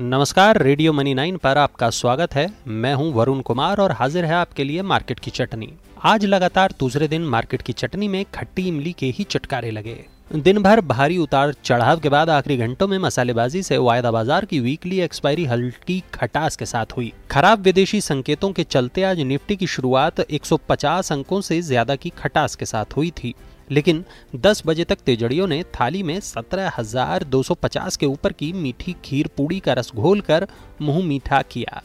नमस्कार, radio money nine पर आपका स्वागत है। मैं हूँ वरुण कुमार और हाजिर है आपके लिए मार्केट की चटनी। आज लगातार दूसरे दिन मार्केट की चटनी में खट्टी इमली के ही चटकारे लगे। दिन भर भारी उतार चढ़ाव के बाद आखिरी घंटों में मसालेबाजी से वायदा बाज़ार की वीकली एक्सपायरी हल्की खटास के साथ हुई। खराब विदेशी संकेतों के चलते आज निफ्टी की शुरुआत 150 अंकों से ज़्यादा की खटास के साथ हुई थी। लेकिन 10 बजे तक तेजड़ियों ने थाली में 17,250 के ऊपर की मीठी खीर पूड़ी का रस घोल कर मुँह मीठा किया।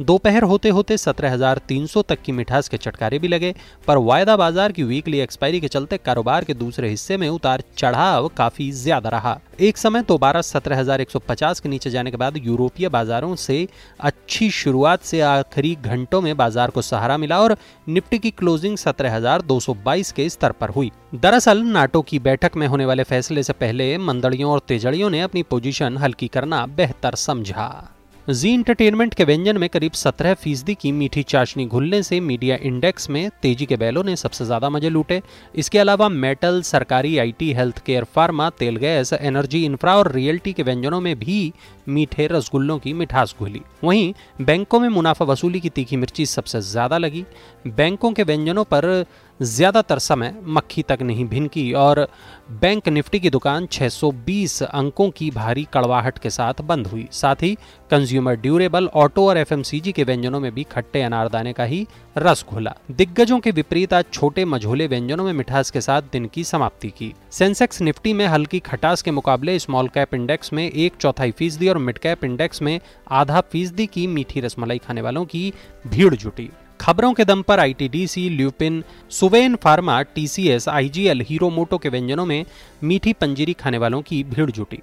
दोपहर होते होते 17,300 तक की मिठास के चटकारे भी लगे पर वायदा बाज़ार की वीकली एक्सपायरी के चलते कारोबार के दूसरे हिस्से में उतार चढ़ाव काफ़ी ज़्यादा रहा। एक समय दोबारा 17,150 के नीचे जाने के बाद यूरोपीय बाजारों से अच्छी शुरुआत से आखिरी घंटों में बाज़ार को सहारा मिला और निफ्टी की क्लोजिंग 17,222 के स्तर पर हुई। दरअसल नाटो की बैठक में होने वाले फैसले से पहले मंदड़ियों और तेजड़ियों ने अपनी पोजीशन हल्की करना बेहतर समझा। जी इंटरटेनमेंट के व्यंजन में करीब 17 फ़ीसदी की मीठी चाशनी घुलने से मीडिया इंडेक्स में तेज़ी के बैलों ने सबसे ज़्यादा मज़े लूटे। इसके अलावा मेटल, सरकारी आईटी हेल्थ केयर फार्मा तेल, गैस एनर्जी इंफ्रा और रियल्टी के व्यंजनों में भी मीठे रसगुल्लों की मिठास घुली। वहीं बैंकों में मुनाफा वसूली की तीखी मिर्ची सबसे ज़्यादा लगी। बैंकों के व्यंजनों पर ज़्यादातर समय मक्खी तक नहीं भिनकी और बैंक निफ्टी की दुकान 620 अंकों की भारी कड़वाहट के साथ बंद हुई। साथ ही कंज्यूमर ड्यूरेबल ऑटो और एफएमसीजी के व्यंजनों में भी खट्टे अनारदाने का ही रस घुला। दिग्गजों के विपरीत आज छोटे मझोले व्यंजनों में मिठास के साथ दिन की समाप्ति की। सेंसेक्स निफ्टी में हल्की खटास के मुकाबले स्मॉल कैप इंडेक्स में एक चौथाई फ़ीसदी और मिड कैप इंडेक्स में आधा फ़ीसदी की मीठी रसमलाई खाने वालों की भीड़ जुटी। खबरों के दम पर ITDC, Lupin, Suven pharma, TCS, IGL, Hero Moto के व्यंजनों में मीठी पंजीरी खाने वालों की भीड़ जुटी।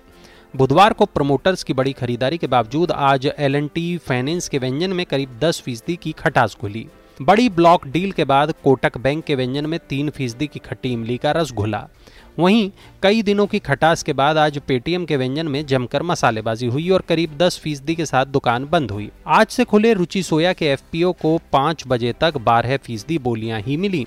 बुधवार को प्रमोटर्स की बड़ी खरीदारी के बावजूद आज एल फाइनेंस के व्यंजन में करीब 10 फ़ीसदी की खटास खुली बड़ी ब्लॉक डील के बाद कोटक बैंक के व्यंजन में तीन फ़ीसदी की खट्टी इमली का रस घुला। वहीं कई दिनों की खटास के बाद आज पेटीएम के व्यंजन में जमकर मसालेबाजी हुई और करीब 10 फ़ीसदी के साथ दुकान बंद हुई। आज से खुले रुचि सोया के एफपीओ को 5 बजे तक 12 फ़ीसदी बोलियाँ ही मिली।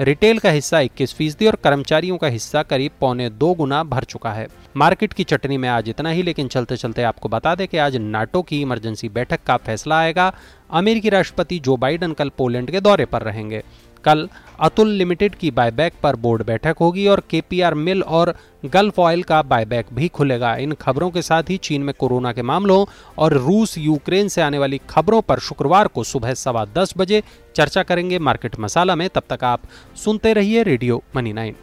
रिटेल का हिस्सा 21 फ़ीसदी और कर्मचारियों का हिस्सा करीब पौने दो गुना भर चुका है। मार्केट की चटनी में आज इतना ही, लेकिन चलते चलते आपको बता दें कि आज नाटो की इमरजेंसी बैठक का फैसला आएगा। अमेरिकी राष्ट्रपति जो बाइडन कल पोलैंड के दौरे पर रहेंगे। कल अतुल लिमिटेड की बायबैक पर बोर्ड बैठक होगी और केपीआर मिल और गल्फ ऑयल का बायबैक भी खुलेगा। इन खबरों के साथ ही चीन में कोरोना के मामलों और रूस यूक्रेन से आने वाली खबरों पर शुक्रवार को सुबह सवा दस बजे चर्चा करेंगे मार्केट मसाला में। तब तक आप सुनते रहिए रेडियो मनी नाइन।